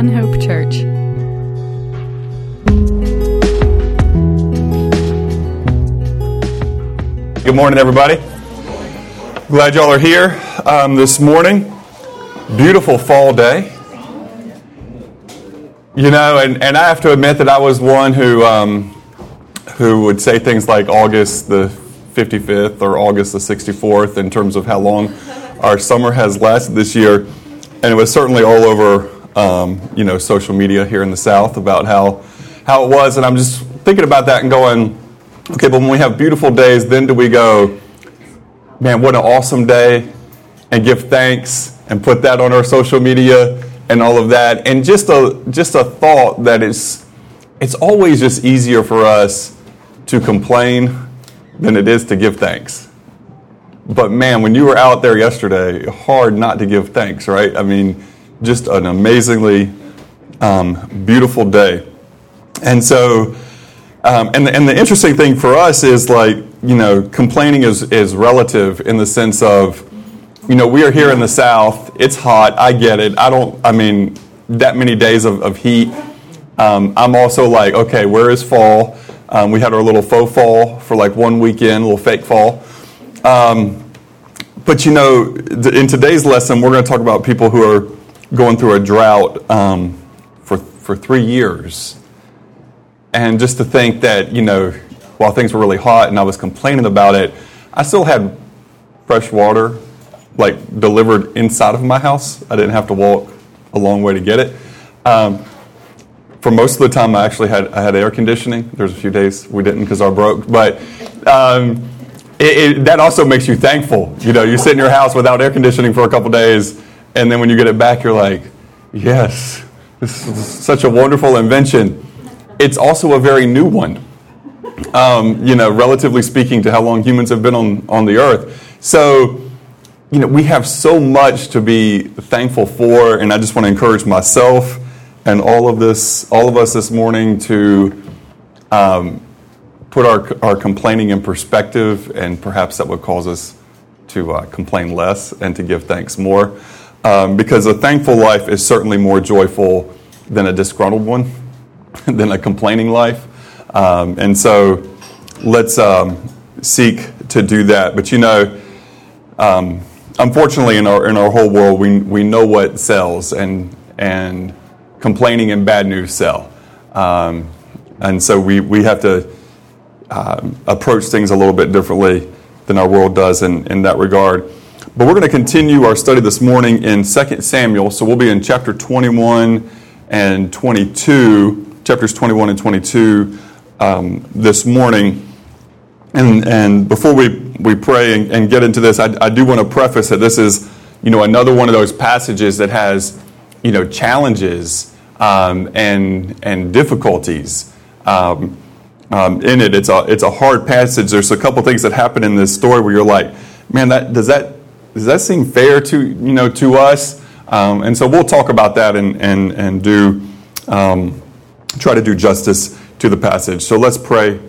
One Hope Church. Good morning, everybody. Glad y'all are here um, this morning. Beautiful fall day. You know, and, and I have to admit that I was one who um, who would say things like August the 55th or August the 64th in terms of how long our summer has lasted this year, and it was certainly all over um, you know social media here in the South about how how it was, and I'm just thinking about that and going, okay, but when we have beautiful days, then do we go, man, what an awesome day, and give thanks and put that on our social media and all of that, and just a just a thought that it's it's always just easier for us to complain than it is to give thanks. But man, when you were out there yesterday, hard not to give thanks, right? I mean, just an amazingly um, beautiful day. And so, um, and, the, and the interesting thing for us is like, you know, complaining is, is relative in the sense of, you know, we are here in the South. It's hot. I get it. I don't, I mean, that many days of, of heat. Um, I'm also like, okay, where is fall? Um, we had our little faux fall for like one weekend, a little fake fall. Um, but you know, th- in today's lesson, we're going to talk about people who are going through a drought um, for, for three years. And just to think that, you know, while things were really hot and I was complaining about it, I still had fresh water like delivered inside of my house. I didn't have to walk a long way to get it. Um, for most of the time, I actually had I had air conditioning. There's a few days we didn't because our broke, but um, it, it, that also makes you thankful. You know, you sit in your house without air conditioning for a couple days, and then when you get it back, you're like, yes, this is such a wonderful invention. It's also a very new one. Um, you know, relatively speaking to how long humans have been on, on the earth. So, you know, we have so much to be thankful for, and I just want to encourage myself and all of this, all of us this morning to um, put our, our complaining in perspective, and perhaps that would cause us to uh, complain less and to give thanks more. Um, because a thankful life is certainly more joyful than a disgruntled one, than a complaining life. Um, and so let's um, seek to do that. But you know, um, unfortunately, in our, in our whole world, we, we know what sells, and, and complaining and bad news sell. Um, and so we, we have to um, approach things a little bit differently than our world does in, in that regard. But we're going to continue our study this morning in 2 Samuel. So we'll be in chapter 21 and 22, chapters 21 and 22 um, this morning. And, and before we, we pray and, and get into this, I, I do want to preface that this is, you know, another one of those passages that has, you know, challenges um, and, and difficulties um, um, in it. It's a, it's a hard passage. There's a couple things that happen in this story where you're like, man, that, does, that, does that seem fair to, you know, to us? Um, and so we'll talk about that and, and, and do, um, try to do justice to the passage. So let's pray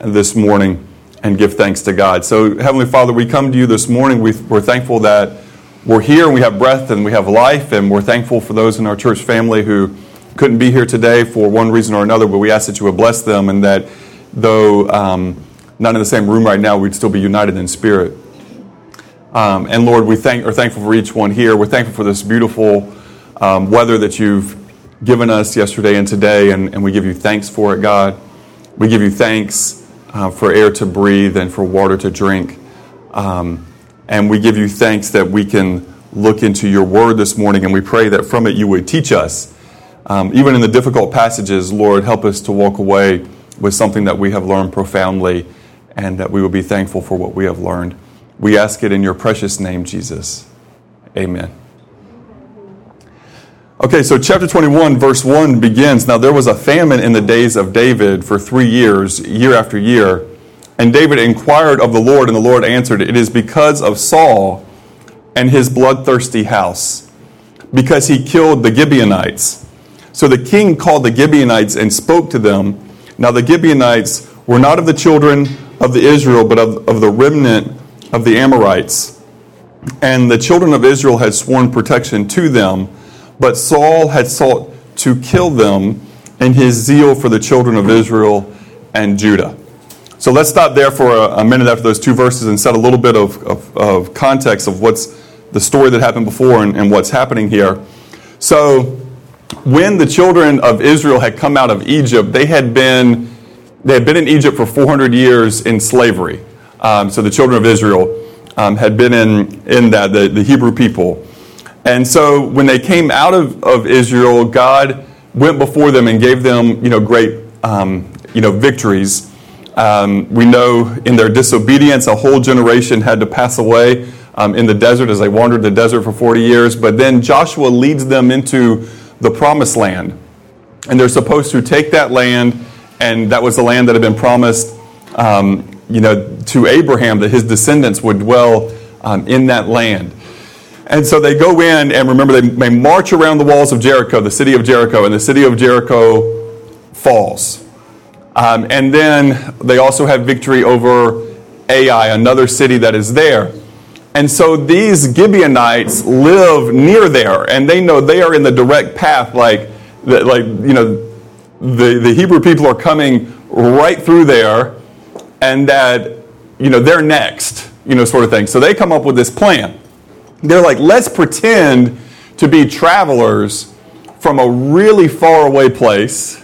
this morning and give thanks to God. So, Heavenly Father, we come to you this morning. we are thankful that we're here and we have breath and we have life, and we're thankful for those in our church family who couldn't be here today for one reason or another, but we ask that you would bless them and that though um, not in the same room right now, we'd still be united in spirit. Um, and Lord, we thank, are thankful for each one here. We're thankful for this beautiful um, weather that you've given us yesterday and today, and, and, we give you thanks for it, God. We give you thanks uh, for air to breathe and for water to drink. Um, and we give you thanks that we can look into your word this morning, and we pray that from it you would teach us. Um, even in the difficult passages, Lord, help us to walk away with something that we have learned profoundly and that we will be thankful for what we have learned. We ask it in your precious name, Jesus. Amen. Okay, so chapter 21, verse 1 begins Now there was a famine in the days of David for three years, year after year. And David inquired of the Lord, and the Lord answered, It is because of Saul and his bloodthirsty house, because he killed the Gibeonites. So the king called the Gibeonites and spoke to them. Now the Gibeonites were not of the children of the Israel, but of, of the remnant of the Amorites. And the children of Israel had sworn protection to them, but Saul had sought to kill them in his zeal for the children of Israel and Judah. So let's stop there for a, a minute after those two verses and set a little bit of, of, of context of what's the story that happened before and, and what's happening here. So, when the children of Israel had come out of Egypt, they had been they had been in Egypt for 400 years in slavery. Um, so the children of Israel um, had been in in that the, the Hebrew people, and so when they came out of, of Israel, God went before them and gave them you know great um, you know victories. Um, we know in their disobedience, a whole generation had to pass away um, in the desert as they wandered the desert for 40 years. But then Joshua leads them into the promised land. And they're supposed to take that land, and that was the land that had been promised um, you know, to Abraham, that his descendants would dwell um, in that land. And so they go in, and remember, they, they march around the walls of Jericho, the city of Jericho, and the city of Jericho falls. Um, and then they also have victory over Ai, another city that is there. And so these Gibeonites live near there, and they know they are in the direct path, like, like you know, the, the Hebrew people are coming right through there, and that, you know, they're next, you know, sort of thing. So they come up with this plan. They're like, let's pretend to be travelers from a really far away place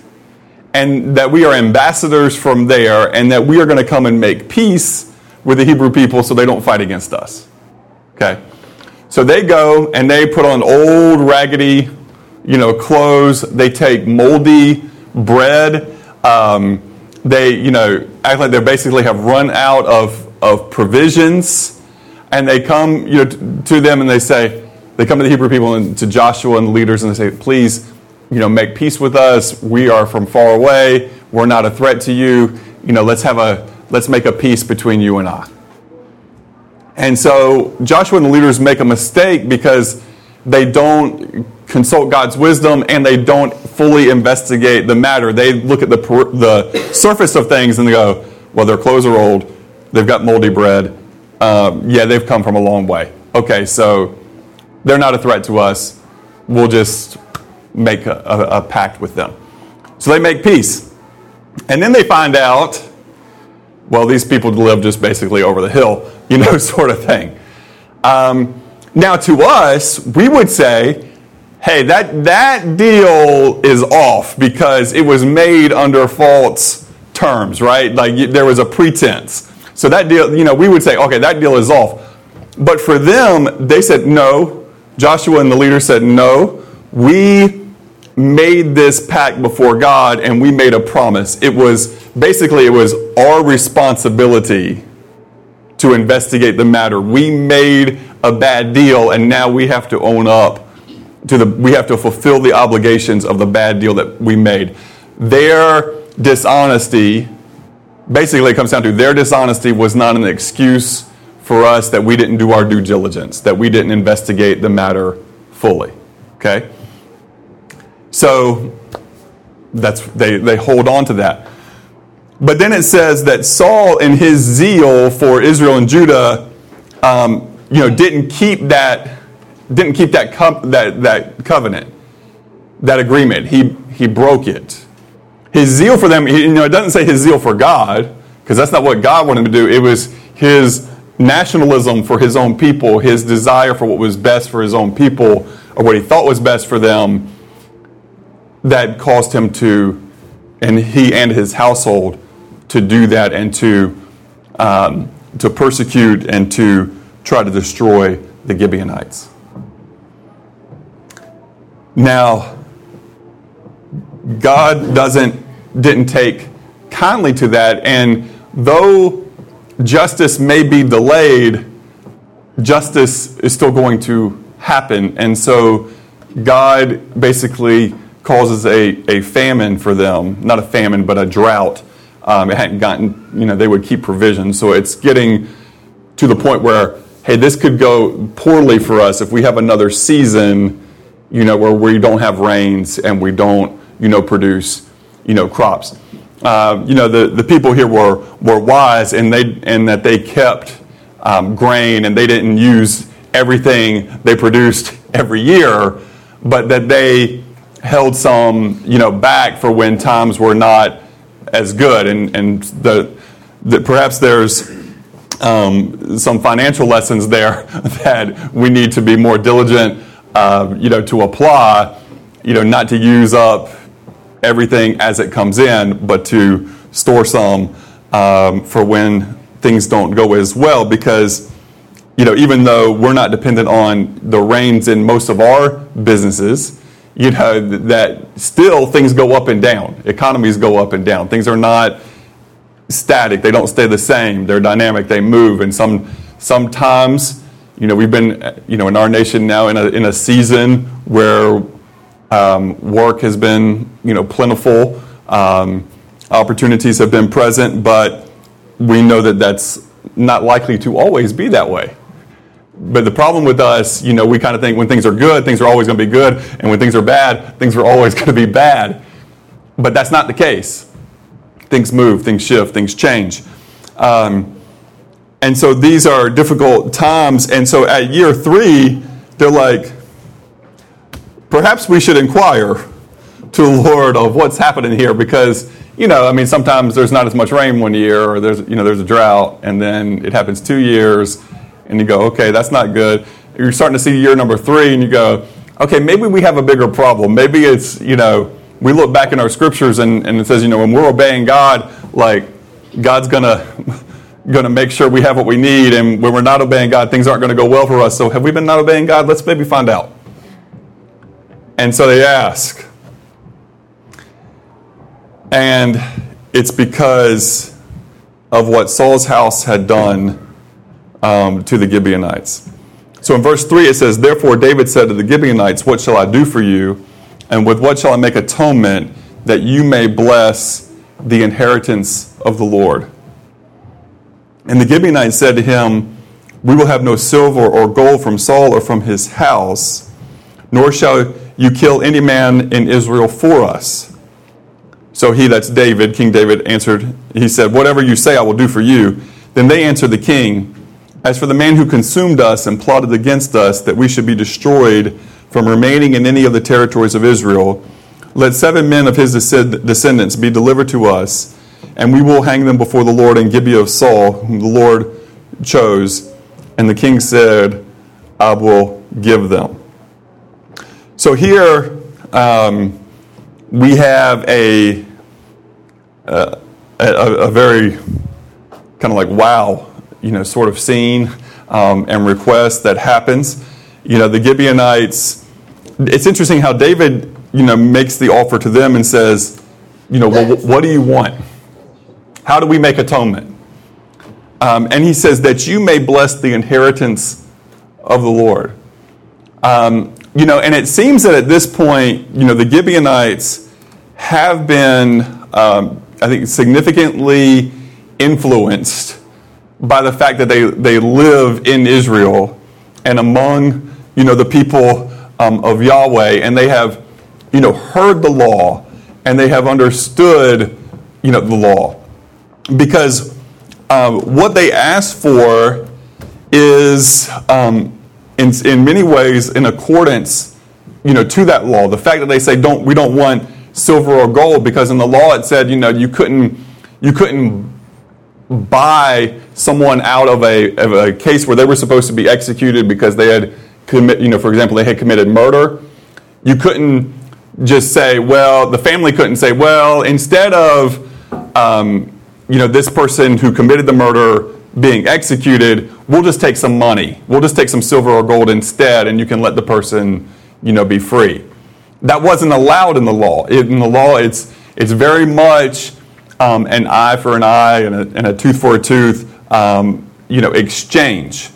and that we are ambassadors from there, and that we are going to come and make peace with the Hebrew people so they don't fight against us. Okay? So they go and they put on old, raggedy, you know, clothes. They take moldy bread. Um, they, you know, act like they basically have run out of, of provisions. And they come, you know, to them and they say, they come to the Hebrew people and to Joshua and the leaders and they say, please, you know, make peace with us. We are from far away. We're not a threat to you. You know, let's have a let's make a peace between you and I. And so Joshua and the leaders make a mistake because they don't consult God's wisdom and they don't fully investigate the matter. They look at the, the surface of things and they go, well, their clothes are old, they've got moldy bread. Um, yeah, they've come from a long way. Okay, so they're not a threat to us. We'll just make a, a, a pact with them. So they make peace. And then they find out, well, these people live just basically over the hill, you know, sort of thing. Um, now, to us, we would say, hey, that, that deal is off because it was made under false terms, right? Like there was a pretense. So that deal, you know, we would say, okay, that deal is off. But for them, they said no. Joshua and the leader said, no, we made this pact before God and we made a promise. It was basically it was our responsibility to investigate the matter. We made a bad deal and now we have to own up to the we have to fulfill the obligations of the bad deal that we made. Their dishonesty basically it comes down to their dishonesty was not an excuse for us that we didn't do our due diligence, that we didn't investigate the matter fully. Okay? So that's they, they hold on to that. But then it says that Saul, in his zeal for Israel and Judah, um, you know, didn't keep that didn't keep that, com- that that covenant, that agreement. He he broke it. His zeal for them, you know, it doesn't say his zeal for God, because that's not what God wanted him to do. It was his nationalism for his own people, his desire for what was best for his own people, or what he thought was best for them that caused him to, and he and his household, to do that and to, um, to persecute and to try to destroy the Gibeonites. Now, God doesn't didn't take kindly to that, and though justice may be delayed, justice is still going to happen, and so God basically causes a, a famine for them. Not a famine, but a drought. Um, it hadn't gotten, you know, they would keep provisions. So it's getting to the point where, hey, this could go poorly for us if we have another season, you know, where we don't have rains and we don't, you know, produce, you know, crops. Uh, you know, the, the people here were, were wise and, they, and that they kept um, grain and they didn't use everything they produced every year, but that they held some, you know, back for when times were not as good, and and the, the perhaps there's um, some financial lessons there that we need to be more diligent, uh, you know, to apply, you know, not to use up everything as it comes in, but to store some um, for when things don't go as well, because you know, even though we're not dependent on the rains in most of our businesses, you know, that still things go up and down. Economies go up and down. Things are not static. They don't stay the same. They're dynamic. They move. And some sometimes, you know, we've been, you know, in our nation now in a, in a season where um, work has been, you know, plentiful. Um, opportunities have been present, but we know that that's not likely to always be that way. But the problem with us, you know, we kind of think when things are good, things are always going to be good, and when things are bad, things are always going to be bad. But that's not the case. Things move, things shift, things change. Um, and so these are difficult times. And so at year three, they're like, perhaps we should inquire to the Lord of what's happening here because you know, I mean, sometimes there's not as much rain one year, or there's you know there's a drought, and then it happens two years, and you go, okay, that's not good. You're starting to see year number three, and you go, okay, maybe we have a bigger problem. Maybe it's you know we look back in our scriptures and, and it says you know when we're obeying God, like God's gonna gonna make sure we have what we need, and when we're not obeying God, things aren't going to go well for us. So have we been not obeying God? Let's maybe find out. And so they ask. And it's because of what Saul's house had done um, to the Gibeonites. So in verse 3, it says, Therefore David said to the Gibeonites, What shall I do for you? And with what shall I make atonement that you may bless the inheritance of the Lord? And the Gibeonites said to him, We will have no silver or gold from Saul or from his house, nor shall you kill any man in Israel for us. So he, that's David, King David, answered, He said, Whatever you say, I will do for you. Then they answered the king, As for the man who consumed us and plotted against us that we should be destroyed from remaining in any of the territories of Israel, let seven men of his descendants be delivered to us, and we will hang them before the Lord in Gibeah of Saul, whom the Lord chose. And the king said, I will give them. So here um, we have a uh, a, a, very kind of like wow, you know, sort of scene um, and request that happens. You know, the Gibeonites. It's interesting how David, you know, makes the offer to them and says, you know, well, what do you want? How do we make atonement? Um, and he says that you may bless the inheritance of the Lord. Um, you know, and it seems that at this point, you know, the Gibeonites have been um, I think, significantly influenced by the fact that they, they live in Israel and among, you know, the people um, of Yahweh, and they have, you know, heard the law and they have understood, you know, the law. Because um, what they ask for is, um, in, in many ways, in accordance, you know, to that law. The fact that they say, don't, we don't want silver or gold because in the law it said you know you couldn't you couldn't buy someone out of a, of a case where they were supposed to be executed because they had commit you know for example they had committed murder you couldn't just say well the family couldn't say well instead of um, you know this person who committed the murder being executed we'll just take some money we'll just take some silver or gold instead and you can let the person you know be free that wasn't allowed in the law. In the law, it's, it's very much um, an eye for an eye and a, and a tooth for a tooth, um, you know, exchange.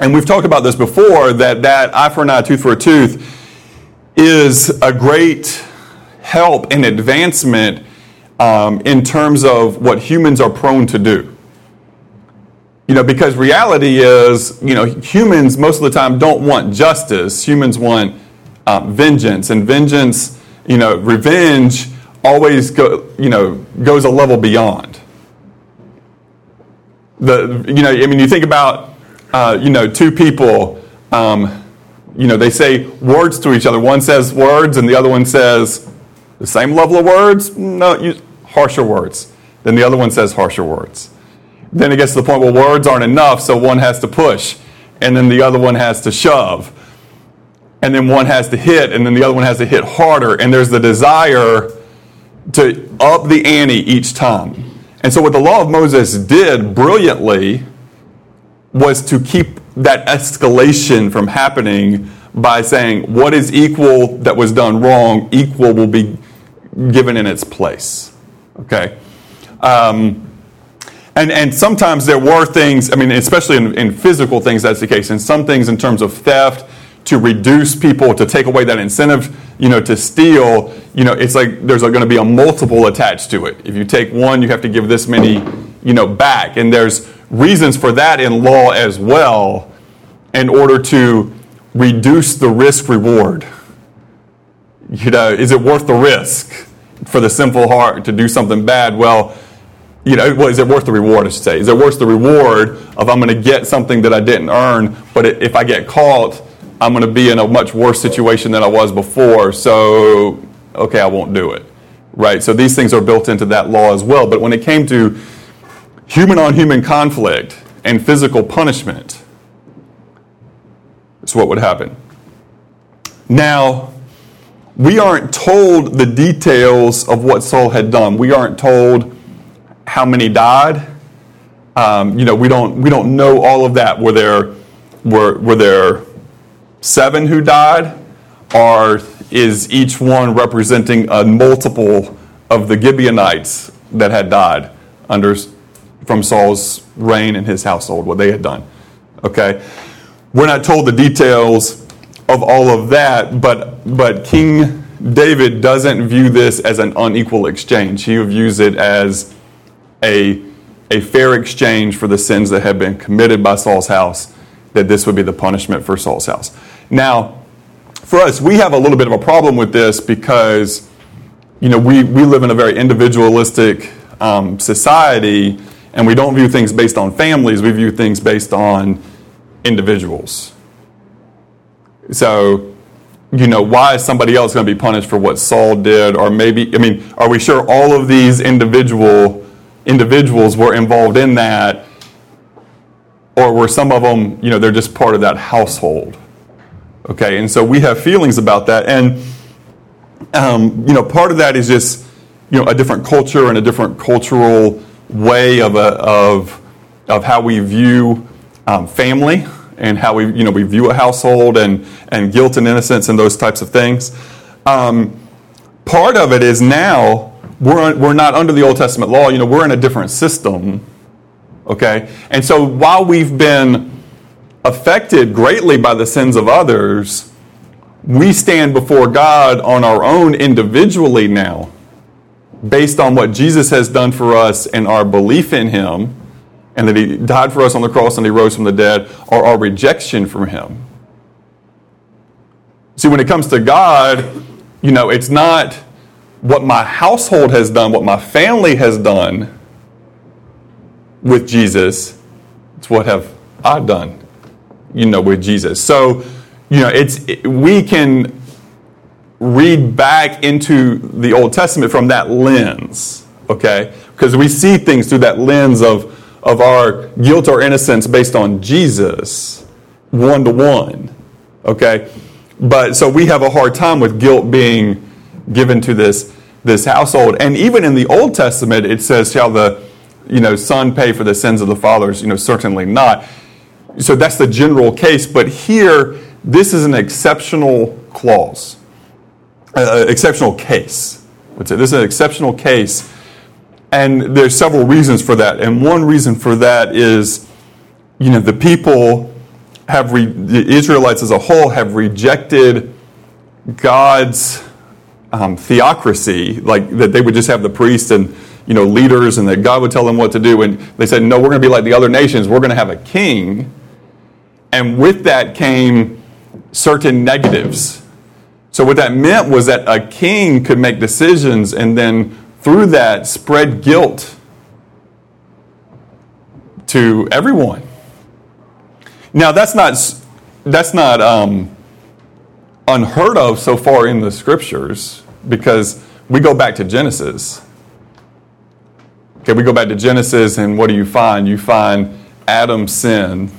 And we've talked about this before that that eye for an eye, tooth for a tooth is a great help and advancement um, in terms of what humans are prone to do. You know, because reality is, you know, humans most of the time don't want justice. Humans want uh, vengeance, and vengeance, you know, revenge always go, you know, goes a level beyond. The, you know, I mean, you think about, uh, you know, two people, um, you know, they say words to each other. One says words and the other one says the same level of words. No, you, harsher words. Then the other one says harsher words. Then it gets to the point where words aren't enough, so one has to push, and then the other one has to shove, and then one has to hit, and then the other one has to hit harder. And there's the desire to up the ante each time. And so, what the law of Moses did brilliantly was to keep that escalation from happening by saying what is equal that was done wrong, equal will be given in its place. Okay? Um, and, and sometimes there were things, I mean, especially in, in physical things, that's the case. And some things in terms of theft, to reduce people, to take away that incentive, you know, to steal, you know, it's like there's going to be a multiple attached to it. If you take one, you have to give this many, you know, back. And there's reasons for that in law as well in order to reduce the risk reward. You know, is it worth the risk for the sinful heart to do something bad? Well, you know, well, is it worth the reward, I should say? Is it worth the reward of I'm going to get something that I didn't earn, but if I get caught, I'm going to be in a much worse situation than I was before, so okay, I won't do it. Right? So these things are built into that law as well. But when it came to human on human conflict and physical punishment, it's what would happen. Now, we aren't told the details of what Saul had done. We aren't told how many died. Um, you know, we don't we don't know all of that. Were there were were there seven who died, or is each one representing a multiple of the Gibeonites that had died under from Saul's reign and his household, what they had done? Okay, we're not told the details of all of that, but but King David doesn't view this as an unequal exchange. He views it as a, a fair exchange for the sins that had been committed by Saul's house, that this would be the punishment for Saul's house. Now, for us, we have a little bit of a problem with this because, you know, we, we live in a very individualistic um, society and we don't view things based on families, we view things based on individuals. So, you know, why is somebody else going to be punished for what Saul did? Or maybe, I mean, are we sure all of these individual individuals were involved in that? Or were some of them, you know, they're just part of that household? Okay, and so we have feelings about that. And, um, you know, part of that is just, you know, a different culture and a different cultural way of, a, of, of how we view um, family and how we, you know, we view a household and, and guilt and innocence and those types of things. Um, part of it is now we're, we're not under the Old Testament law, you know, we're in a different system. Okay? And so while we've been affected greatly by the sins of others, we stand before God on our own individually now, based on what Jesus has done for us and our belief in Him, and that He died for us on the cross and He rose from the dead, are our rejection from Him. See, when it comes to God, you know, it's not what my household has done, what my family has done with Jesus, it's what have I done you know, with Jesus. So, you know, it's it, we can read back into the Old Testament from that lens, okay? Because we see things through that lens of of our guilt or innocence based on Jesus, one to one, okay? But so we have a hard time with guilt being given to this this household, and even in the Old Testament, it says, "Shall the you know son pay for the sins of the fathers?" You know, certainly not. So that's the general case, but here, this is an exceptional clause, uh, exceptional case. This is an exceptional case, and there's several reasons for that. And one reason for that is, you know, the people have re- the Israelites as a whole have rejected God's um, theocracy, like that they would just have the priests and you know leaders, and that God would tell them what to do. And they said, no, we're going to be like the other nations. We're going to have a king and with that came certain negatives. So, what that meant was that a king could make decisions and then through that spread guilt to everyone. Now, that's not, that's not um, unheard of so far in the scriptures because we go back to Genesis. Okay, we go back to Genesis, and what do you find? You find Adam's sin,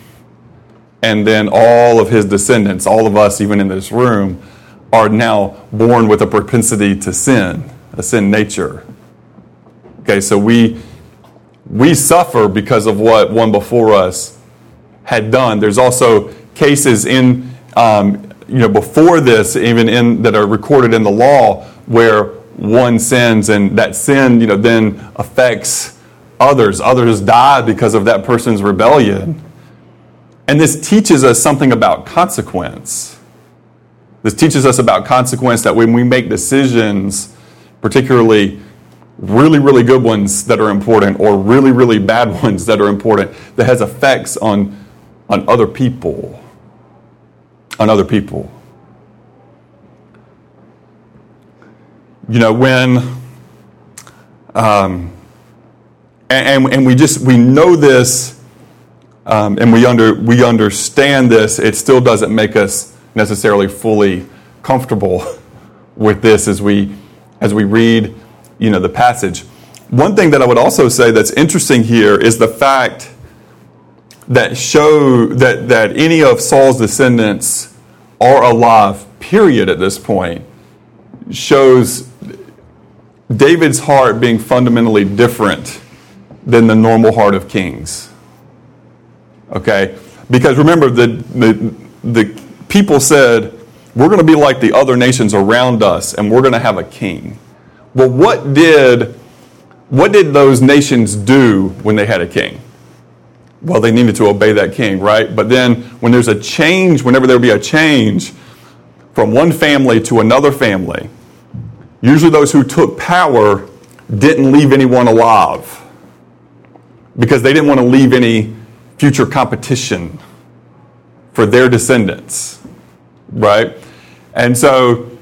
and then all of his descendants, all of us, even in this room, are now born with a propensity to sin, a sin nature. Okay, so we we suffer because of what one before us had done. There's also cases in um, you know before this, even in that are recorded in the law, where one sins and that sin you know then affects others. Others die because of that person's rebellion. And this teaches us something about consequence. This teaches us about consequence that when we make decisions, particularly really, really good ones that are important or really, really bad ones that are important, that has effects on, on other people. On other people. You know, when, um, and, and, and we just, we know this um, and we, under, we understand this, it still doesn't make us necessarily fully comfortable with this as we, as we read you know, the passage. One thing that I would also say that's interesting here is the fact that show that, that any of Saul's descendants are alive, period, at this point, shows David's heart being fundamentally different than the normal heart of kings. Okay? Because remember, the, the, the people said, We're going to be like the other nations around us, and we're going to have a king. Well, what did, what did those nations do when they had a king? Well, they needed to obey that king, right? But then when there's a change, whenever there be a change from one family to another family, usually those who took power didn't leave anyone alive because they didn't want to leave any future competition for their descendants, right? And so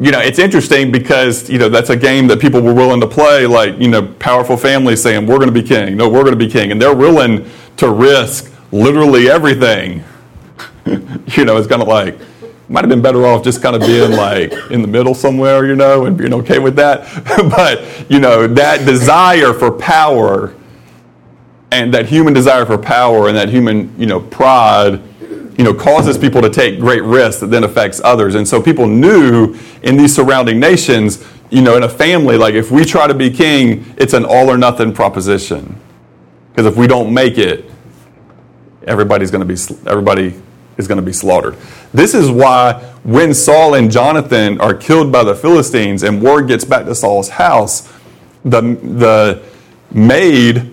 you know, it's interesting because, you know, that's a game that people were willing to play, like, you know, powerful families saying, we're going to be king. No, we're going to be king. And they're willing to risk literally everything. you know, it's kind of like, might have been better off just kind of being like in the middle somewhere, you know, and being okay with that. but, you know, that desire for power and that human desire for power and that human, you know, pride you know, causes people to take great risks that then affects others. And so people knew in these surrounding nations, you know, in a family, like if we try to be king, it's an all or nothing proposition. Because if we don't make it, everybody's going to be everybody is going to be slaughtered. This is why when Saul and Jonathan are killed by the Philistines and word gets back to Saul's house, the the maid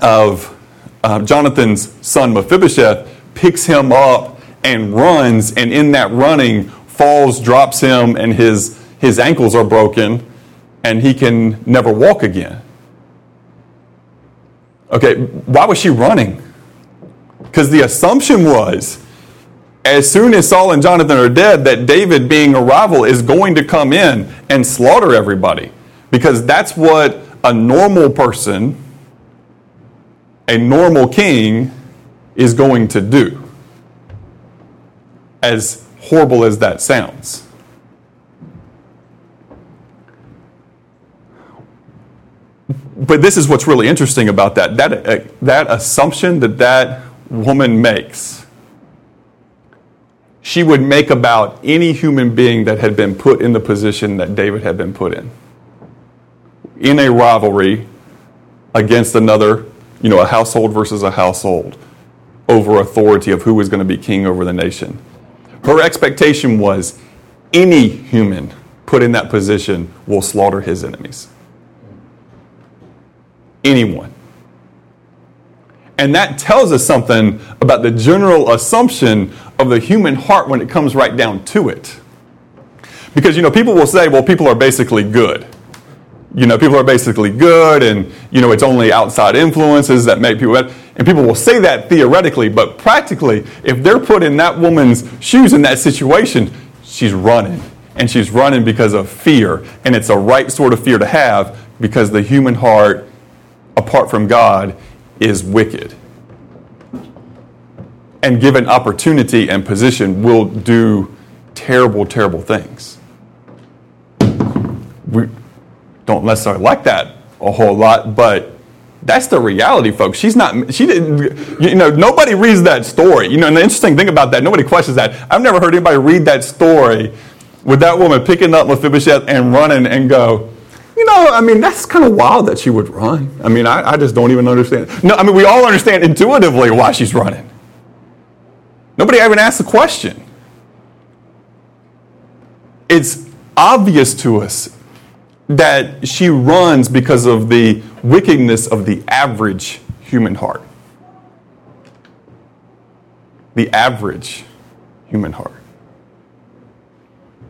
of uh, Jonathan's son Mephibosheth picks him up and runs, and in that running, falls, drops him, and his, his ankles are broken, and he can never walk again. Okay, why was she running? Because the assumption was, as soon as Saul and Jonathan are dead, that David, being a rival, is going to come in and slaughter everybody. Because that's what a normal person, a normal king, is going to do. As horrible as that sounds. But this is what's really interesting about that. That, uh, that assumption that that woman makes, she would make about any human being that had been put in the position that David had been put in. In a rivalry against another, you know, a household versus a household over authority of who was going to be king over the nation. Her expectation was any human put in that position will slaughter his enemies. Anyone. And that tells us something about the general assumption of the human heart when it comes right down to it. Because, you know, people will say, well, people are basically good. You know, people are basically good, and, you know, it's only outside influences that make people bad. And people will say that theoretically, but practically, if they're put in that woman's shoes in that situation, she's running. And she's running because of fear. And it's a right sort of fear to have because the human heart, apart from God, is wicked. And given opportunity and position, will do terrible, terrible things. We don't necessarily like that a whole lot, but that's the reality, folks. She's not, she didn't, you know, nobody reads that story. You know, and the interesting thing about that, nobody questions that. I've never heard anybody read that story with that woman picking up Mephibosheth and running and go, you know, I mean, that's kind of wild that she would run. I mean, I, I just don't even understand. No, I mean, we all understand intuitively why she's running. Nobody even asked the question. It's obvious to us that she runs because of the wickedness of the average human heart. The average human heart.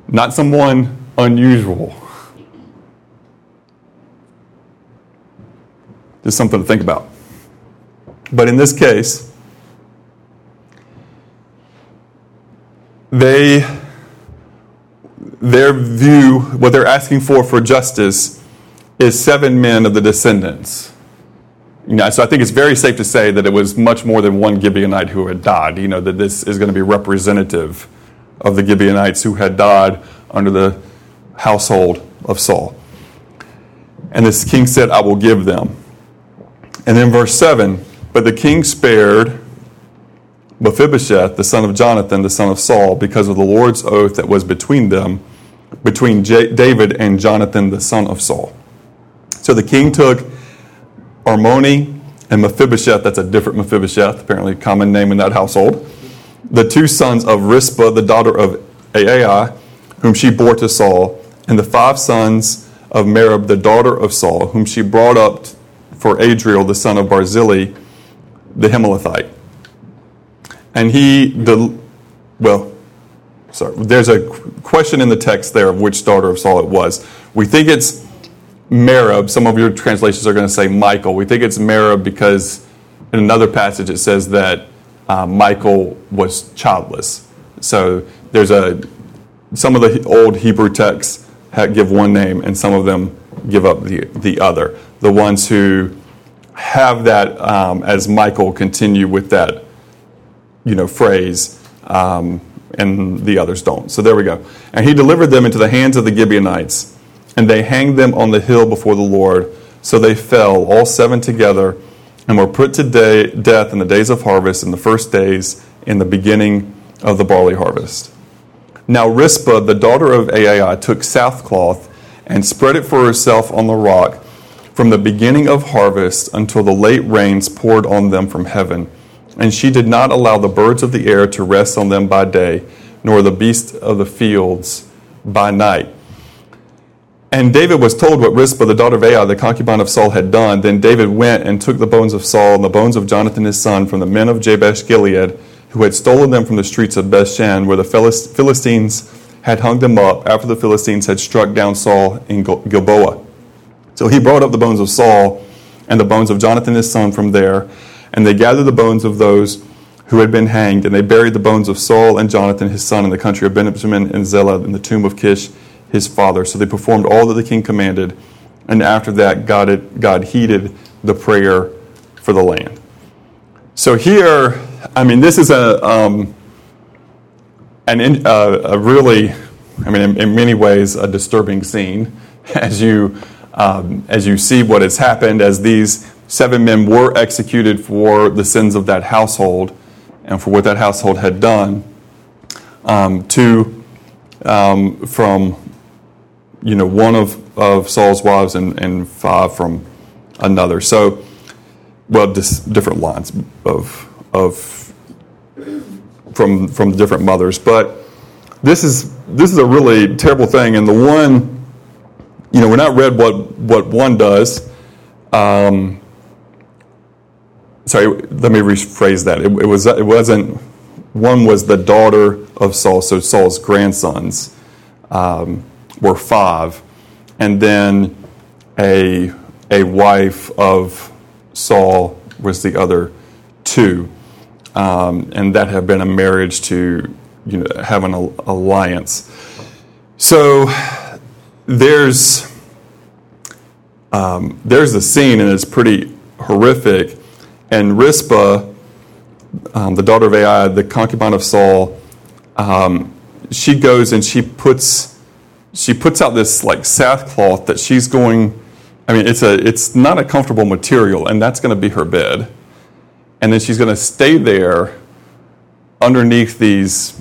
Not someone unusual. Just something to think about. But in this case, they their view, what they're asking for for justice, is seven men of the descendants. You know, so I think it's very safe to say that it was much more than one Gibeonite who had died. You know, that this is going to be representative of the Gibeonites who had died under the household of Saul. And this king said, I will give them. And then verse 7 But the king spared Mephibosheth, the son of Jonathan, the son of Saul, because of the Lord's oath that was between them between J- David and Jonathan, the son of Saul. So the king took Armoni and Mephibosheth, that's a different Mephibosheth, apparently a common name in that household, the two sons of Rizpah, the daughter of Aiah, whom she bore to Saul, and the five sons of Merab, the daughter of Saul, whom she brought up for Adriel, the son of Barzillai, the Meholathite. And he, the, sorry, there's a question in the text there of which daughter of Saul it was. We think it's Merab. Some of your translations are going to say Michal. We think it's Merab because in another passage it says that uh, Michal was childless. So there's a some of the old Hebrew texts give one name, and some of them give up the the other. The ones who have that um, as Michal continue with that, you know, phrase. Um, and the others don't. So there we go. And he delivered them into the hands of the Gibeonites, and they hanged them on the hill before the Lord. So they fell, all seven together, and were put to day, death in the days of harvest, in the first days, in the beginning of the barley harvest. Now Rizpah, the daughter of Aiah, took sackcloth and spread it for herself on the rock from the beginning of harvest until the late rains poured on them from heaven and she did not allow the birds of the air to rest on them by day, nor the beasts of the fields by night. And David was told what Rizpah, the daughter of Aiah, the concubine of Saul, had done. Then David went and took the bones of Saul and the bones of Jonathan his son from the men of Jabesh Gilead, who had stolen them from the streets of Bethshan, where the Philistines had hung them up after the Philistines had struck down Saul in Gilboa. So he brought up the bones of Saul and the bones of Jonathan his son from there and they gathered the bones of those who had been hanged, and they buried the bones of Saul and Jonathan his son in the country of Benjamin and Zelah in the tomb of Kish his father. So they performed all that the king commanded, and after that, God, had, God heeded the prayer for the land. So here, I mean, this is a um, an uh, a really, I mean, in, in, many ways, a disturbing scene as you um, as you see what has happened as these seven men were executed for the sins of that household and for what that household had done. Um, two um, from you know one of, of Saul's wives and, and five from another. So, well, different lines of of from from different mothers. But this is this is a really terrible thing. And the one, you know, we're not read what what one does. Um, sorry, let me rephrase that. It, it, was it wasn't one was the daughter of Saul, so Saul's grandsons um, were five, and then a a wife of Saul was the other two, um, and that had been a marriage to you know have an alliance. So there's um, there's a scene, and it's pretty horrific and Rizpah, um, the daughter of Aiah, the concubine of Saul, um, she goes and she puts she puts out this like sackcloth that she's going. I mean, it's a it's not a comfortable material, and that's going to be her bed. And then she's going to stay there underneath these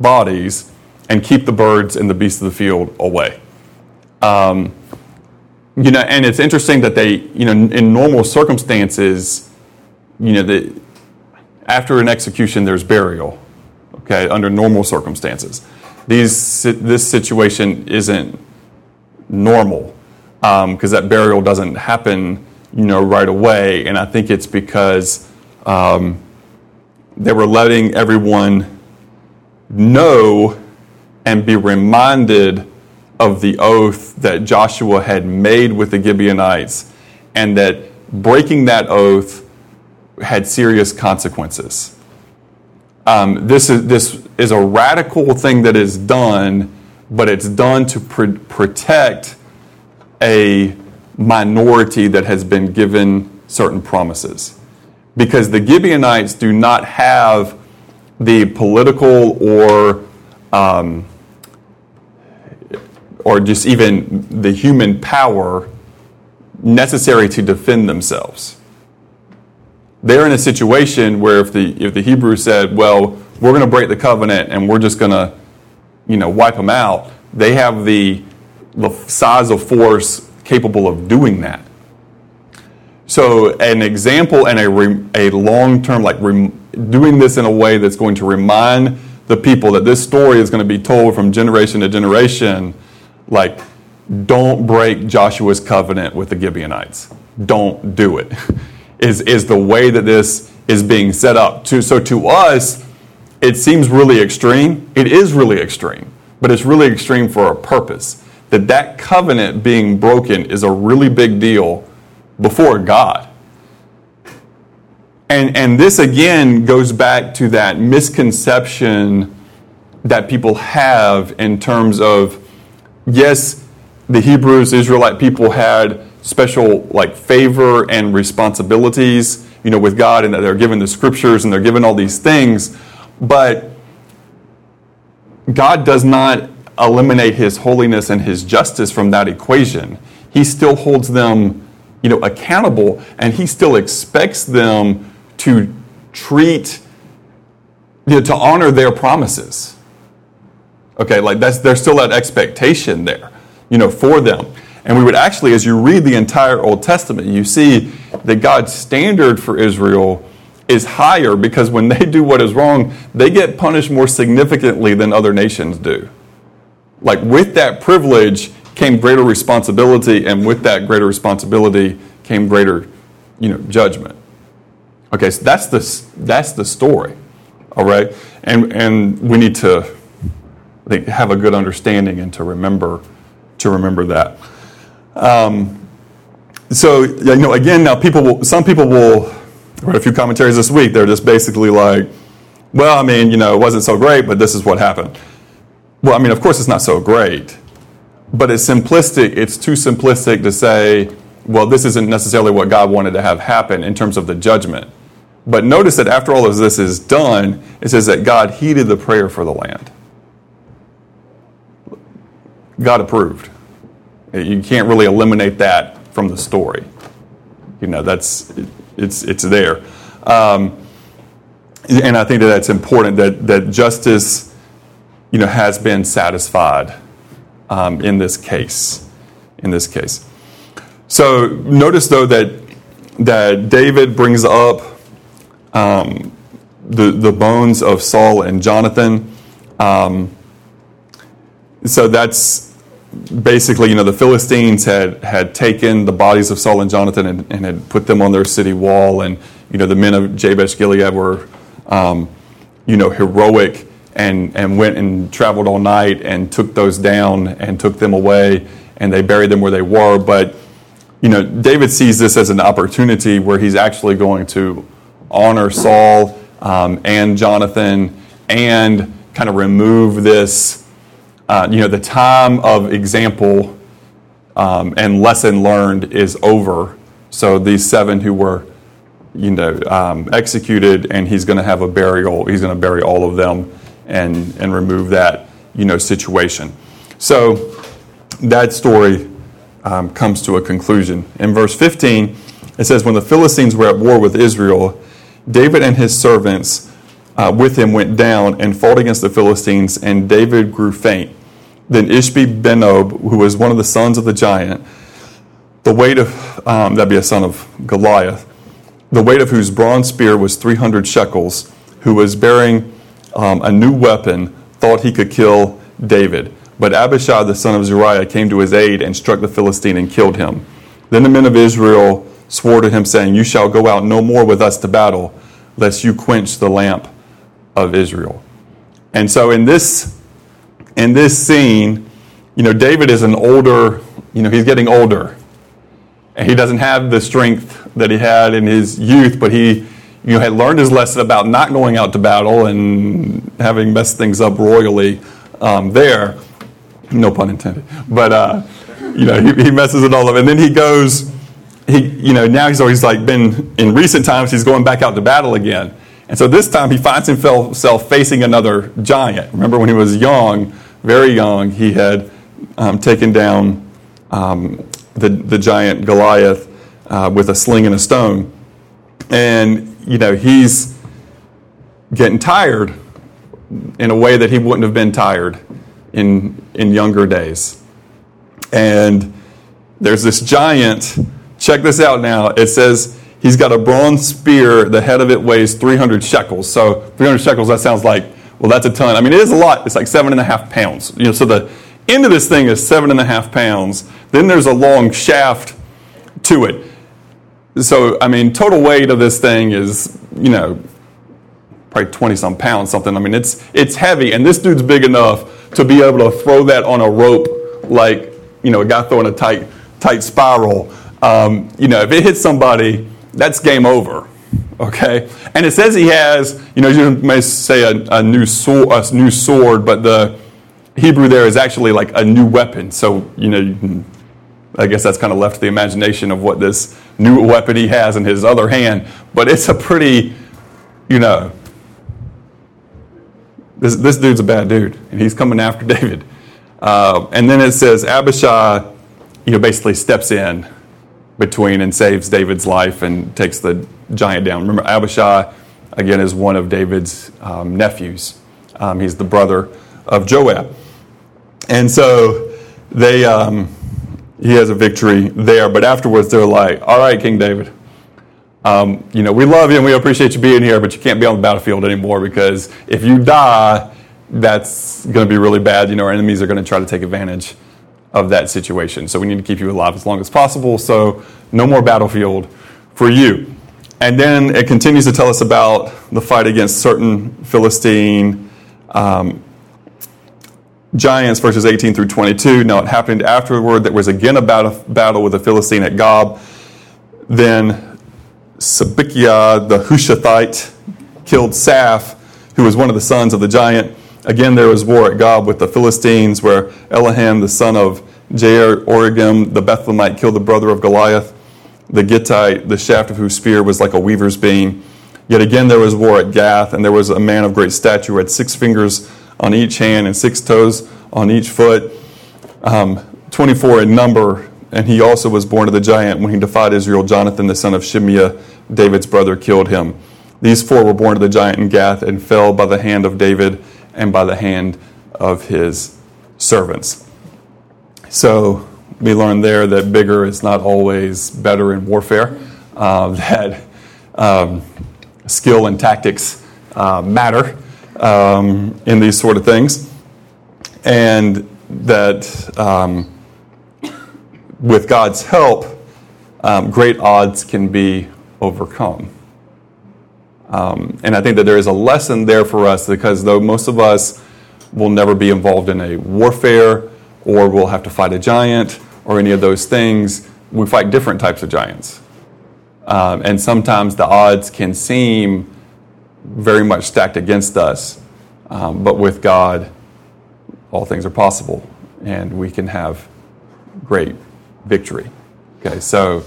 bodies and keep the birds and the beasts of the field away. Um, you know, and it's interesting that they, you know, in normal circumstances, you know, the, after an execution, there's burial, okay, under normal circumstances. These, this situation isn't normal because um, that burial doesn't happen, you know, right away. And I think it's because um, they were letting everyone know and be reminded of the oath that Joshua had made with the Gibeonites, and that breaking that oath had serious consequences. Um, this, is, this is a radical thing that is done, but it's done to pr- protect a minority that has been given certain promises. Because the Gibeonites do not have the political or um, or just even the human power necessary to defend themselves. They're in a situation where if the if the Hebrews said, "Well, we're going to break the covenant and we're just going to, you know, wipe them out," they have the the size of force capable of doing that. So, an example and a a long term like doing this in a way that's going to remind the people that this story is going to be told from generation to generation like, don't break Joshua's covenant with the Gibeonites. Don't do it. Is, is the way that this is being set up. To, so to us, it seems really extreme. It is really extreme, but it's really extreme for a purpose. That that covenant being broken is a really big deal before God. And, and this again goes back to that misconception that people have in terms of yes, the Hebrews, Israelite people had special like favor and responsibilities, you know, with God, and that they're given the scriptures and they're given all these things, but God does not eliminate His holiness and His justice from that equation. He still holds them, you know, accountable, and He still expects them to treat, you know, to honor their promises. Okay, like that's there's still that expectation there, you know, for them. And we would actually, as you read the entire Old Testament, you see that God's standard for Israel is higher because when they do what is wrong, they get punished more significantly than other nations do. Like with that privilege came greater responsibility, and with that greater responsibility came greater, you know, judgment. Okay, so that's the that's the story. All right, and and we need to I think have a good understanding and to remember to remember that. Um, so you know, again, now people will. Some people will read a few commentaries this week. They're just basically like, well, I mean, you know, it wasn't so great, but this is what happened. Well, I mean, of course, it's not so great, but it's simplistic. It's too simplistic to say, well, this isn't necessarily what God wanted to have happen in terms of the judgment. But notice that after all of this is done, it says that God heeded the prayer for the land. God approved. You can't really eliminate that from the story. You know, that's it's it's there, um, and I think that that's important that that justice, you know, has been satisfied um, in this case. In this case, so notice though that that David brings up um, the the bones of Saul and Jonathan. Um, so that's basically, you know, the Philistines had, had taken the bodies of Saul and Jonathan and, and had put them on their city wall. And, you know, the men of Jabesh Gilead were, um, you know, heroic and, and went and traveled all night and took those down and took them away and they buried them where they were. But, you know, David sees this as an opportunity where he's actually going to honor Saul um, and Jonathan and kind of remove this uh, you know, the time of example um, and lesson learned is over. So these seven who were, you know, um, executed, and he's going to have a burial. He's going to bury all of them and and remove that you know, situation. So that story um, comes to a conclusion. In verse 15, it says, When the Philistines were at war with Israel, David and his servants uh, with him went down and fought against the Philistines, and David grew faint. Then Ishbi Benob, who was one of the sons of the giant, the weight of, um, that'd be a son of Goliath, the weight of whose bronze spear was 300 shekels, who was bearing um, a new weapon, thought he could kill David. But Abishai the son of Zeruiah came to his aid and struck the Philistine and killed him. Then the men of Israel swore to him, saying, You shall go out no more with us to battle, lest you quench the lamp of Israel. And so in this in this scene, you know, David is an older, you know, he's getting older. And he doesn't have the strength that he had in his youth, but he, you know, had learned his lesson about not going out to battle and having messed things up royally um, there. No pun intended. But, uh, you know, he, he messes it all up. And then he goes, he, you know, now he's always like been, in recent times, he's going back out to battle again. And so this time he finds himself facing another giant. Remember when he was young, very young, he had um, taken down um, the, the giant Goliath uh, with a sling and a stone. And, you know, he's getting tired in a way that he wouldn't have been tired in, in younger days. And there's this giant, check this out now. It says he's got a bronze spear, the head of it weighs 300 shekels. So 300 shekels, that sounds like, well, that's a ton. I mean, it is a lot. It's like seven and a half pounds. You know, so the end of this thing is seven and a half pounds. Then there's a long shaft to it. So, I mean, total weight of this thing is, you know, probably 20 some pounds, something. I mean, it's, it's heavy, and this dude's big enough to be able to throw that on a rope like, you know, a guy throwing a tight, tight spiral. Um, you know, if it hits somebody, that's game over. Okay? And it says he has, you know, you may say a, a new sword, a new sword, but the Hebrew there is actually like a new weapon. So, you know, you can, I guess that's kind of left to the imagination of what this new weapon he has in his other hand. But it's a pretty, you know, this, this dude's a bad dude, and he's coming after David. Uh, and then it says Abishai, you know, basically steps in between and saves David's life and takes the giant down. Remember, Abishai, again, is one of David's um, nephews. Um, he's the brother of Joab. And so they, um, he has a victory there. But afterwards, they're like, all right, King David, um, you know, we love you and we appreciate you being here, but you can't be on the battlefield anymore because if you die, that's going to be really bad. You know, our enemies are going to try to take advantage of that situation. So we need to keep you alive as long as possible. So no more battlefield for you. And then it continues to tell us about the fight against certain Philistine um, giants, verses 18 through 22. Now it happened afterward that was again a battle with the Philistine at Gob. Then Sibbechai the Hushathite killed Saph, who was one of the sons of the giant. Again, there was war at Gob with the Philistines, where Eliam, the son of Jair Oregim, the Bethlehemite, killed the brother of Goliath. The Gittite, the shaft of whose spear was like a weaver's beam. Yet again, there was war at Gath, and there was a man of great stature who had six fingers on each hand and six toes on each foot, um, 24 in number. And he also was born of the giant when he defied Israel. Jonathan, the son of Shimeah, David's brother, killed him. These four were born of the giant in Gath and fell by the hand of David and by the hand of his servants. So we learned there that bigger is not always better in warfare, uh, that um, skill and tactics uh, matter um, in these sort of things, and that um, with God's help, um, great odds can be overcome. Um, and I think that there is a lesson there for us because though most of us will never be involved in a warfare or we'll have to fight a giant or any of those things, we fight different types of giants. Um, and sometimes the odds can seem very much stacked against us. Um, but with God, all things are possible, and we can have great victory. Okay, so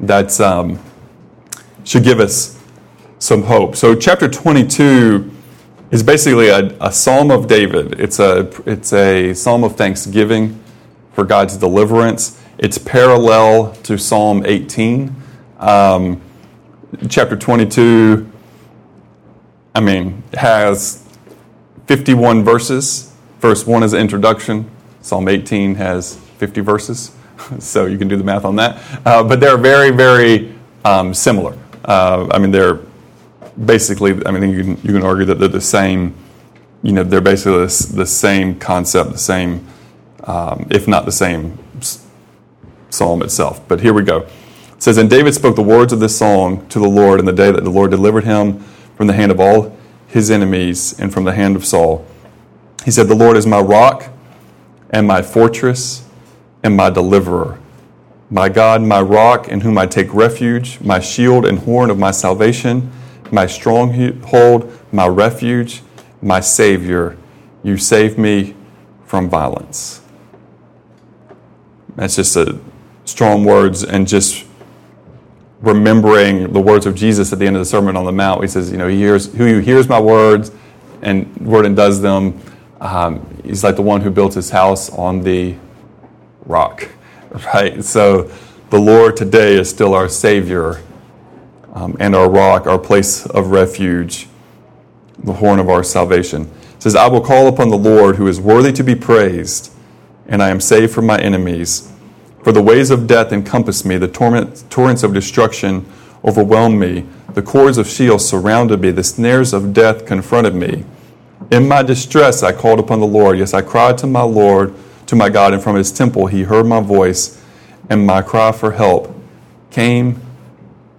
that's um, should give us some hope. So, chapter 22 is basically a, a psalm of David. It's a, it's a psalm of thanksgiving for God's deliverance. It's parallel to Psalm 18. Um, chapter 22, I mean, has 51 verses. Verse 1 is an introduction. Psalm 18 has 50 verses, so you can do the math on that. Uh, but they're very, very um, similar. Uh, I mean, they're basically, I mean, you can, you can argue that they're the same, you know, they're basically the, the same concept, the same, um, if not the same psalm itself. But here we go. It says, And David spoke the words of this song to the Lord in the day that the Lord delivered him from the hand of all his enemies and from the hand of Saul. He said, The Lord is my rock and my fortress and my deliverer. My God, my rock, in whom I take refuge, my shield and horn of my salvation my stronghold, my refuge, my Savior. You save me from violence. That's just a strong words and just remembering the words of Jesus at the end of the Sermon on the Mount. He says, you know, he hears who hears my words and word and does them. Um, he's like the one who built his house on the rock, right? So the Lord today is still our Savior um, and our rock, our place of refuge, the horn of our salvation. It says, I will call upon the Lord who is worthy to be praised, and I am saved from my enemies. For the ways of death encompassed me, the torment, torrents of destruction overwhelmed me, the cords of Sheol surrounded me, the snares of death confronted me. In my distress I called upon the Lord. Yes, I cried to my Lord, to my God, and from his temple he heard my voice, and my cry for help came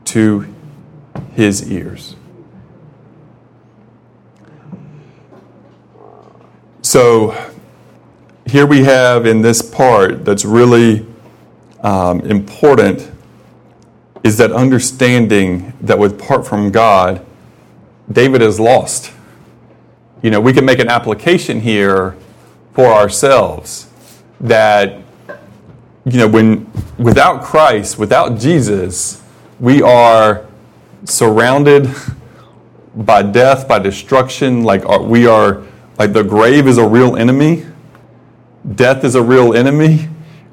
to his ears. So here we have in this part that's really um, important is that understanding that with part from God, David is lost. You know, we can make an application here for ourselves that, you know, when without Christ, without Jesus, we are surrounded by death, by destruction, like uh, we are, like the grave is a real enemy, death is a real enemy,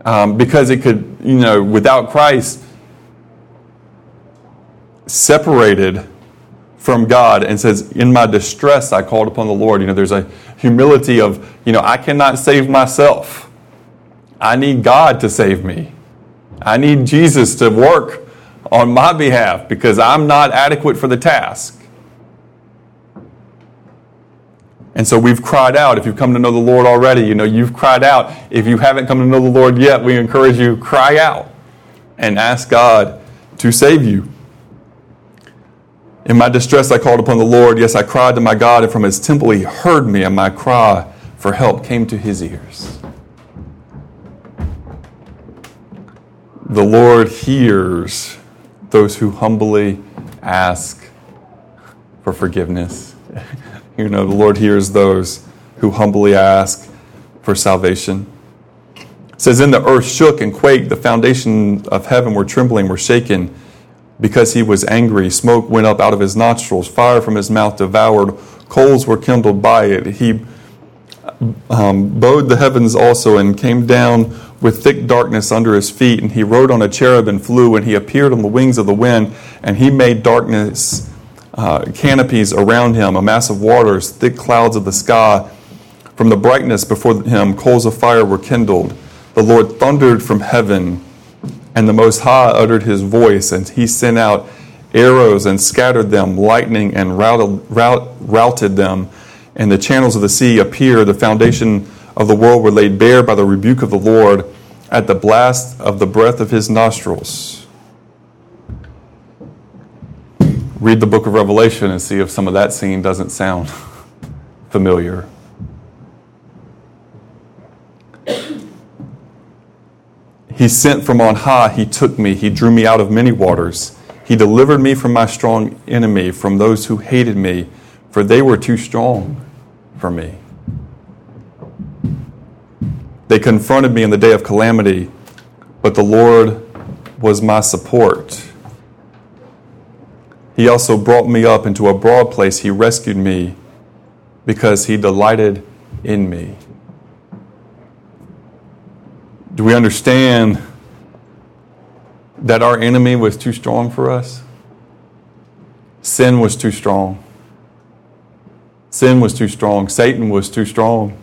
um, because it could, you know, without Christ, separated from God and says, In my distress, I called upon the Lord. You know, there's a humility of, you know, I cannot save myself. I need God to save me. I need Jesus to work on my behalf because I'm not adequate for the task. And so we've cried out. If you've come to know the Lord already, you know, you've cried out. If you haven't come to know the Lord yet, we encourage you, cry out and ask God to save you. In my distress, I called upon the Lord. Yes, I cried to my God, and from his temple he heard me, and my cry for help came to his ears. The Lord hears those who humbly ask for forgiveness. you know, the Lord hears those who humbly ask for salvation. It says, Then the earth shook and quaked, the foundation of heaven were trembling, were shaken because he was angry. Smoke went up out of his nostrils, fire from his mouth devoured, coals were kindled by it. He um, bowed the heavens also and came down with thick darkness under his feet, and he rode on a cherub and flew, and he appeared on the wings of the wind, and he made darkness uh, canopies around him, a mass of waters, thick clouds of the sky. From the brightness before him, coals of fire were kindled. The Lord thundered from heaven, and the Most High uttered his voice, and he sent out arrows and scattered them, lightning and routed, rout, routed them. And the channels of the sea appeared, the foundation of the world were laid bare by the rebuke of the Lord at the blast of the breath of his nostrils. Read the book of Revelation and see if some of that scene doesn't sound familiar. He sent from on high, he took me, he drew me out of many waters. He delivered me from my strong enemy, from those who hated me, for they were too strong for me. They confronted me in the day of calamity, but the Lord was my support. He also brought me up into a broad place. He rescued me because he delighted in me. Do we understand that our enemy was too strong for us? Sin was too strong. Sin was too strong. Satan was too strong.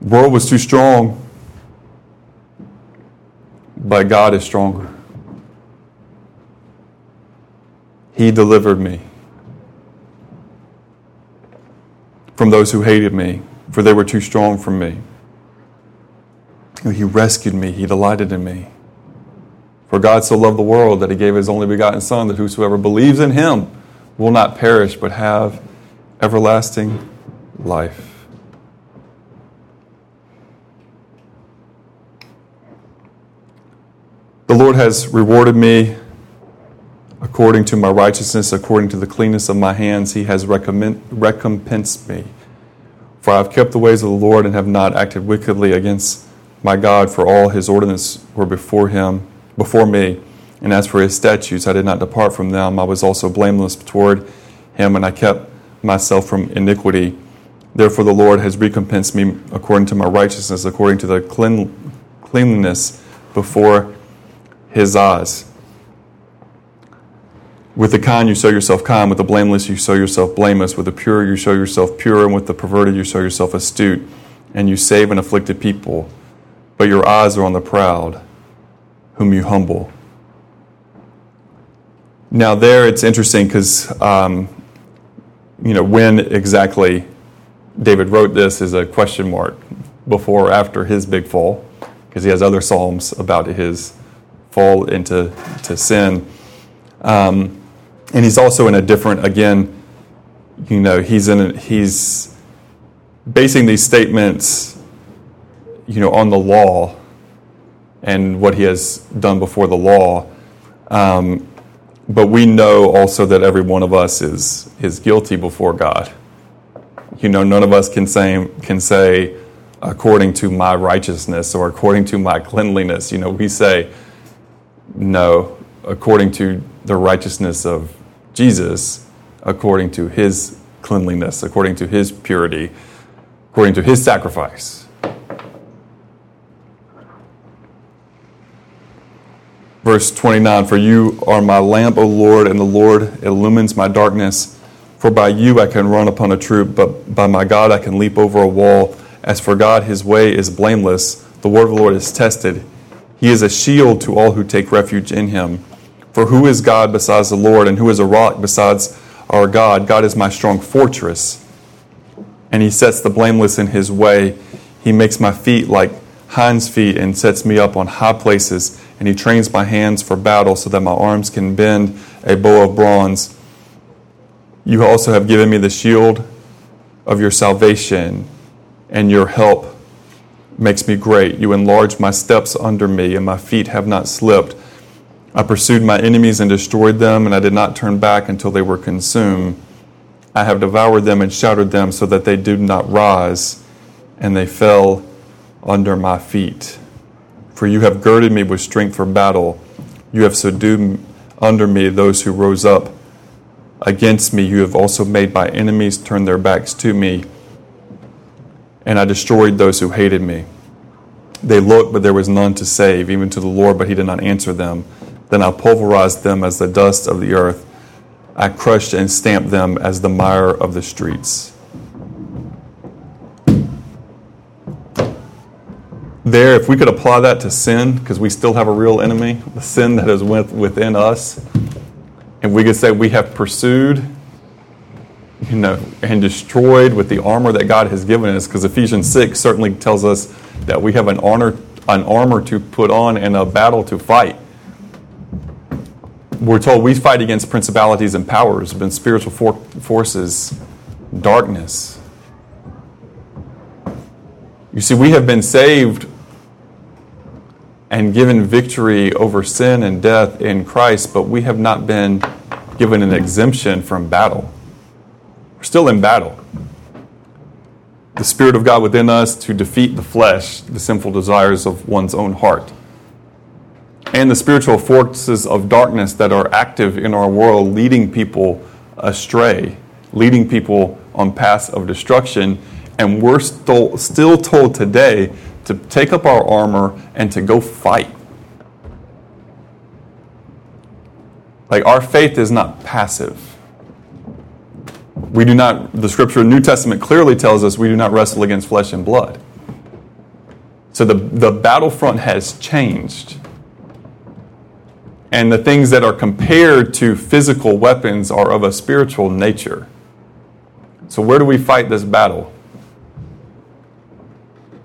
World was too strong. But God is stronger. He delivered me from those who hated me, for they were too strong for me. He rescued me. He delighted in me. For God so loved the world that he gave his only begotten Son, that whosoever believes in him will not perish, but have everlasting life. The Lord has rewarded me according to my righteousness, according to the cleanness of my hands. He has recompensed me. For I have kept the ways of the Lord and have not acted wickedly against my God, for all his ordinances were before him before me. And as for his statutes, I did not depart from them. I was also blameless toward him, and I kept myself from iniquity. Therefore, the Lord has recompensed me according to my righteousness, according to the clean, cleanliness before his eyes. With the kind, you show yourself kind. With the blameless, you show yourself blameless. With the pure, you show yourself pure. And with the perverted, you show yourself astute. And you save an afflicted people. But your eyes are on the proud whom you humble. Now, there it's interesting because, um, you know, when exactly David wrote this is a question mark before or after his big fall, because he has other Psalms about his fall into to sin. Um, and he's also in a different, again, you know, he's in a, he's basing these statements, you know, on the law and what he has done before the law. Um, but we know also that every one of us is, is guilty before God. You know, none of us can say, can say, according to my righteousness or according to my cleanliness. You know, we say, no, according to the righteousness of Jesus, according to his cleanliness, according to his purity, according to his sacrifice. Verse 29 For you are my lamp, O Lord, and the Lord illumines my darkness. For by you I can run upon a troop, but by my God I can leap over a wall. As for God, his way is blameless. The word of the Lord is tested. He is a shield to all who take refuge in him. For who is God besides the Lord, and who is a rock besides our God? God is my strong fortress. And he sets the blameless in his way. He makes my feet like hinds feet and sets me up on high places and he trains my hands for battle so that my arms can bend a bow of bronze. You also have given me the shield of your salvation, and your help makes me great. You enlarge my steps under me, and my feet have not slipped. I pursued my enemies and destroyed them, and I did not turn back until they were consumed. I have devoured them and shattered them so that they did not rise, and they fell under my feet. For you have girded me with strength for battle. You have subdued under me those who rose up against me. You have also made my enemies turn their backs to me. And I destroyed those who hated me. They looked, but there was none to save, even to the Lord, but he did not answer them. Then I pulverized them as the dust of the earth. I crushed and stamped them as the mire of the streets. there, if we could apply that to sin, because we still have a real enemy, the sin that is within us, and we could say we have pursued, you know, and destroyed with the armor that God has given us, because Ephesians 6 certainly tells us that we have an, honor, an armor to put on and a battle to fight. We're told we fight against principalities and powers, and spiritual for- forces, darkness. You see, we have been saved and given victory over sin and death in Christ, but we have not been given an exemption from battle. We're still in battle. The Spirit of God within us to defeat the flesh, the sinful desires of one's own heart. And the spiritual forces of darkness that are active in our world, leading people astray, leading people on paths of destruction, and we're still, still told today to take up our armor and to go fight. Like our faith is not passive. We do not, the scripture, New Testament clearly tells us we do not wrestle against flesh and blood. So the, the battlefront has changed. And the things that are compared to physical weapons are of a spiritual nature. So, where do we fight this battle?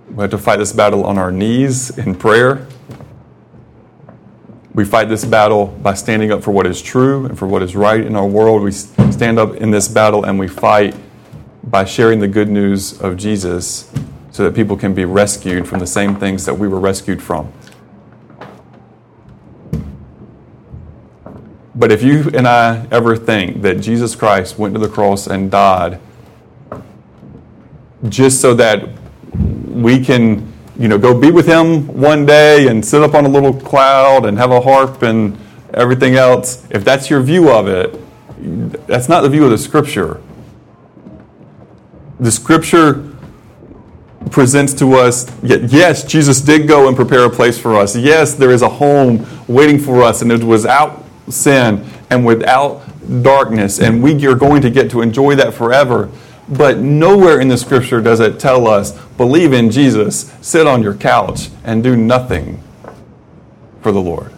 We have to fight this battle on our knees in prayer. We fight this battle by standing up for what is true and for what is right in our world. We stand up in this battle and we fight by sharing the good news of Jesus so that people can be rescued from the same things that we were rescued from. But if you and I ever think that Jesus Christ went to the cross and died just so that we can, you know, go be with him one day and sit up on a little cloud and have a harp and everything else, if that's your view of it, that's not the view of the scripture. The scripture presents to us yes, Jesus did go and prepare a place for us. Yes, there is a home waiting for us, and it was out sin and without darkness, and we are going to get to enjoy that forever. But nowhere in the scripture does it tell us believe in Jesus, sit on your couch, and do nothing for the Lord.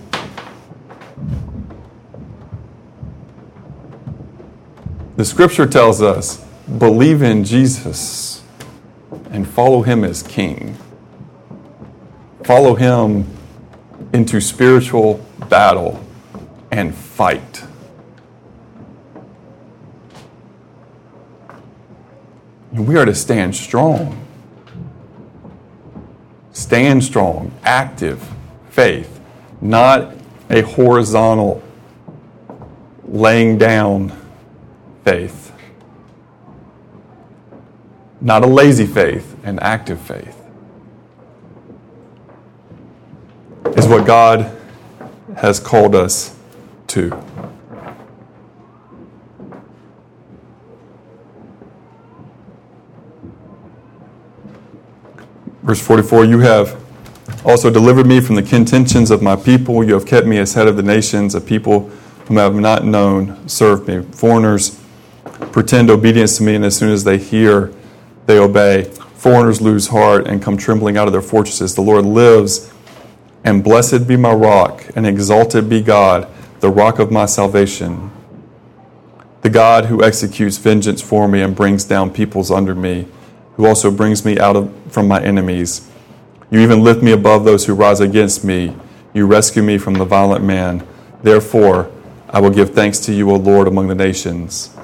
The scripture tells us believe in Jesus and follow him as king. Follow him into spiritual battle and fight. We are to stand strong. Stand strong, active faith, not a horizontal laying down faith. Not a lazy faith, an active faith. Is what God has called us to. Verse 44 You have also delivered me from the contentions of my people. You have kept me as head of the nations, a people whom I have not known serve me. Foreigners pretend obedience to me, and as soon as they hear, they obey. Foreigners lose heart and come trembling out of their fortresses. The Lord lives, and blessed be my rock, and exalted be God the rock of my salvation, the God who executes vengeance for me and brings down peoples under me, who also brings me out of, from my enemies. You even lift me above those who rise against me. You rescue me from the violent man. Therefore, I will give thanks to you, O Lord, among the nations,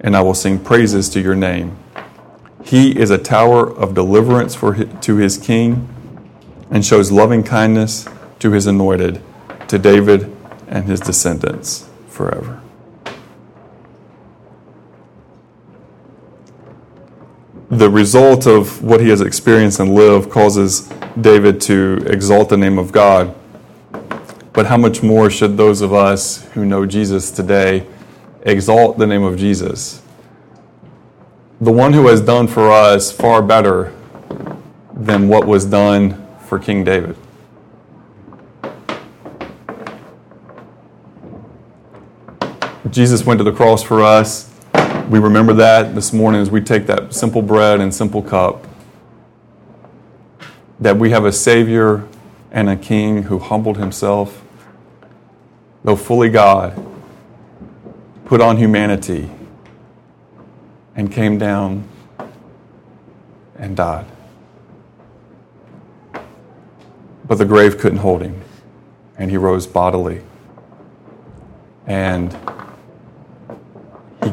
and I will sing praises to your name. He is a tower of deliverance for his, to his king and shows loving kindness to his anointed, to David and his descendants forever. The result of what he has experienced and lived causes David to exalt the name of God. But how much more should those of us who know Jesus today exalt the name of Jesus? The one who has done for us far better than what was done for King David. Jesus went to the cross for us. We remember that this morning as we take that simple bread and simple cup. That we have a Savior and a King who humbled himself, though fully God, put on humanity, and came down and died. But the grave couldn't hold him, and he rose bodily. And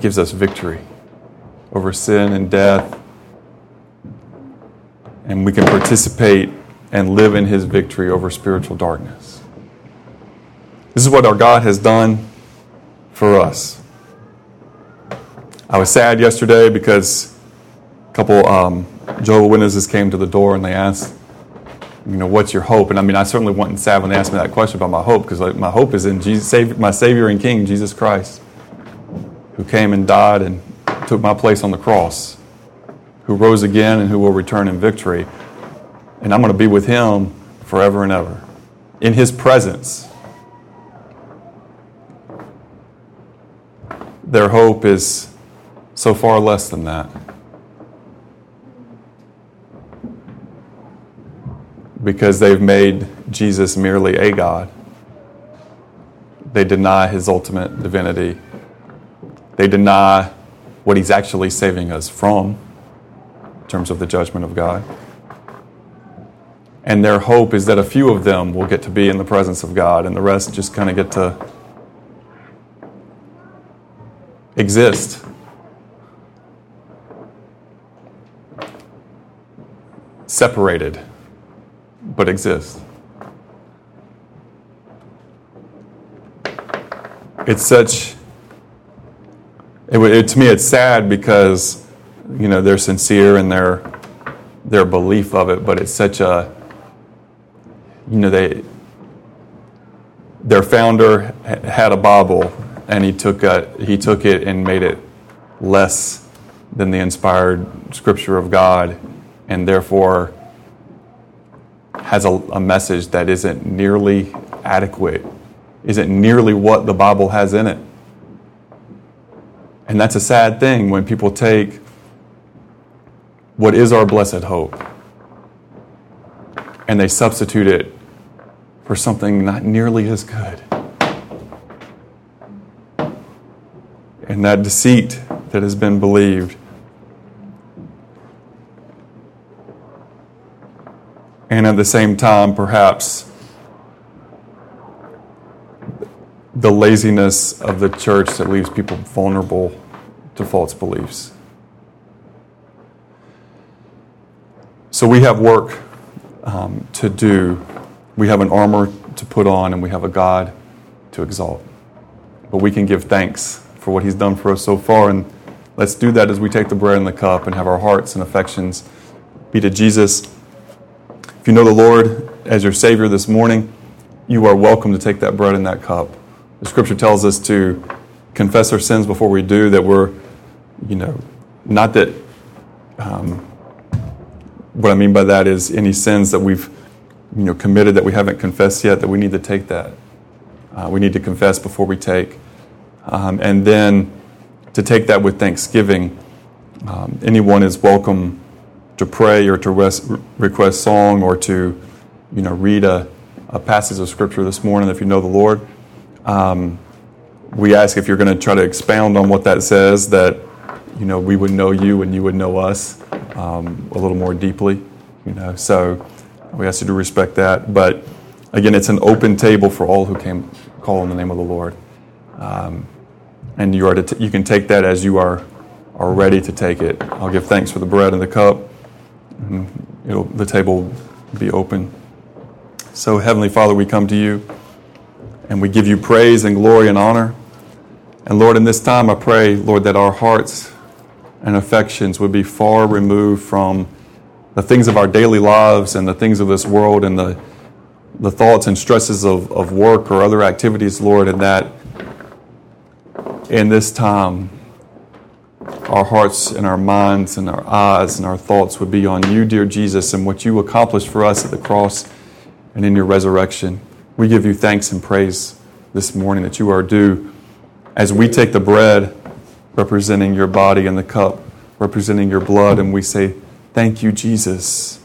gives us victory over sin and death. And we can participate and live in his victory over spiritual darkness. This is what our God has done for us. I was sad yesterday because a couple um, Jehovah Witnesses came to the door and they asked, you know, what's your hope? And I mean, I certainly wasn't sad when they asked me that question about my hope because my hope is in Jesus, my Savior and King, Jesus Christ who came and died and took my place on the cross, who rose again and who will return in victory. And I'm going to be with him forever and ever in his presence. Their hope is so far less than that. Because they've made Jesus merely a God. They deny his ultimate divinity. They deny what he's actually saving us from in terms of the judgment of God. And their hope is that a few of them will get to be in the presence of God and the rest just kind of get to exist. Separated, but exist. It's such, it, it, to me, it's sad because, you know, they're sincere in their, their belief of it, but it's such a, you know, they, their founder had a Bible and he took, a, he took it and made it less than the inspired scripture of God and therefore has a, a message that isn't nearly adequate, isn't nearly what the Bible has in it. And that's a sad thing when people take what is our blessed hope and they substitute it for something not nearly as good. And that deceit that has been believed. And at the same time, perhaps the laziness of the church that leaves people vulnerable to false beliefs. So we have work um, to do we have an armor to put on and we have a God to exalt. But we can give thanks for what He's done for us so far. And let's do that as we take the bread and the cup and have our hearts and affections be to Jesus. If you know the Lord as your Savior this morning, you are welcome to take that bread and that cup. The scripture tells us to confess our sins before we do, that we're, you know, not that, um, what I mean by that is any sins that we've you know, committed that we haven't confessed yet, that we need to take that. Uh, we need to confess before we take. Um, and then to take that with thanksgiving. Um, anyone is welcome to pray or to rest, request song or to, you know, read a, a, passage of scripture this morning if you know the Lord. Um, we ask if you're going to try to expound on what that says, that, you know, we would know you and you would know us um, a little more deeply, you know. So we ask you to respect that. But again, it's an open table for all who came call on the name of the Lord. Um, and you, are to t- you can take that as you are, are ready to take it. I'll give thanks for the bread and the cup. And the table will be open. So, Heavenly Father, we come to you and we give you praise and glory and honor. And Lord, in this time, I pray, Lord, that our hearts and affections would be far removed from the things of our daily lives and the things of this world and the, the thoughts and stresses of, of work or other activities, Lord, and that in this time, our hearts and our minds and our eyes and our thoughts would be on you, dear Jesus, and what you accomplished for us at the cross and in your resurrection. We give you thanks and praise this morning that you are due as we take the bread representing your body and the cup representing your blood, and we say, Thank you, Jesus,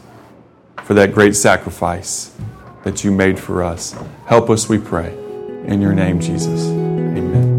for that great sacrifice that you made for us. Help us, we pray. In your name, Jesus. Amen.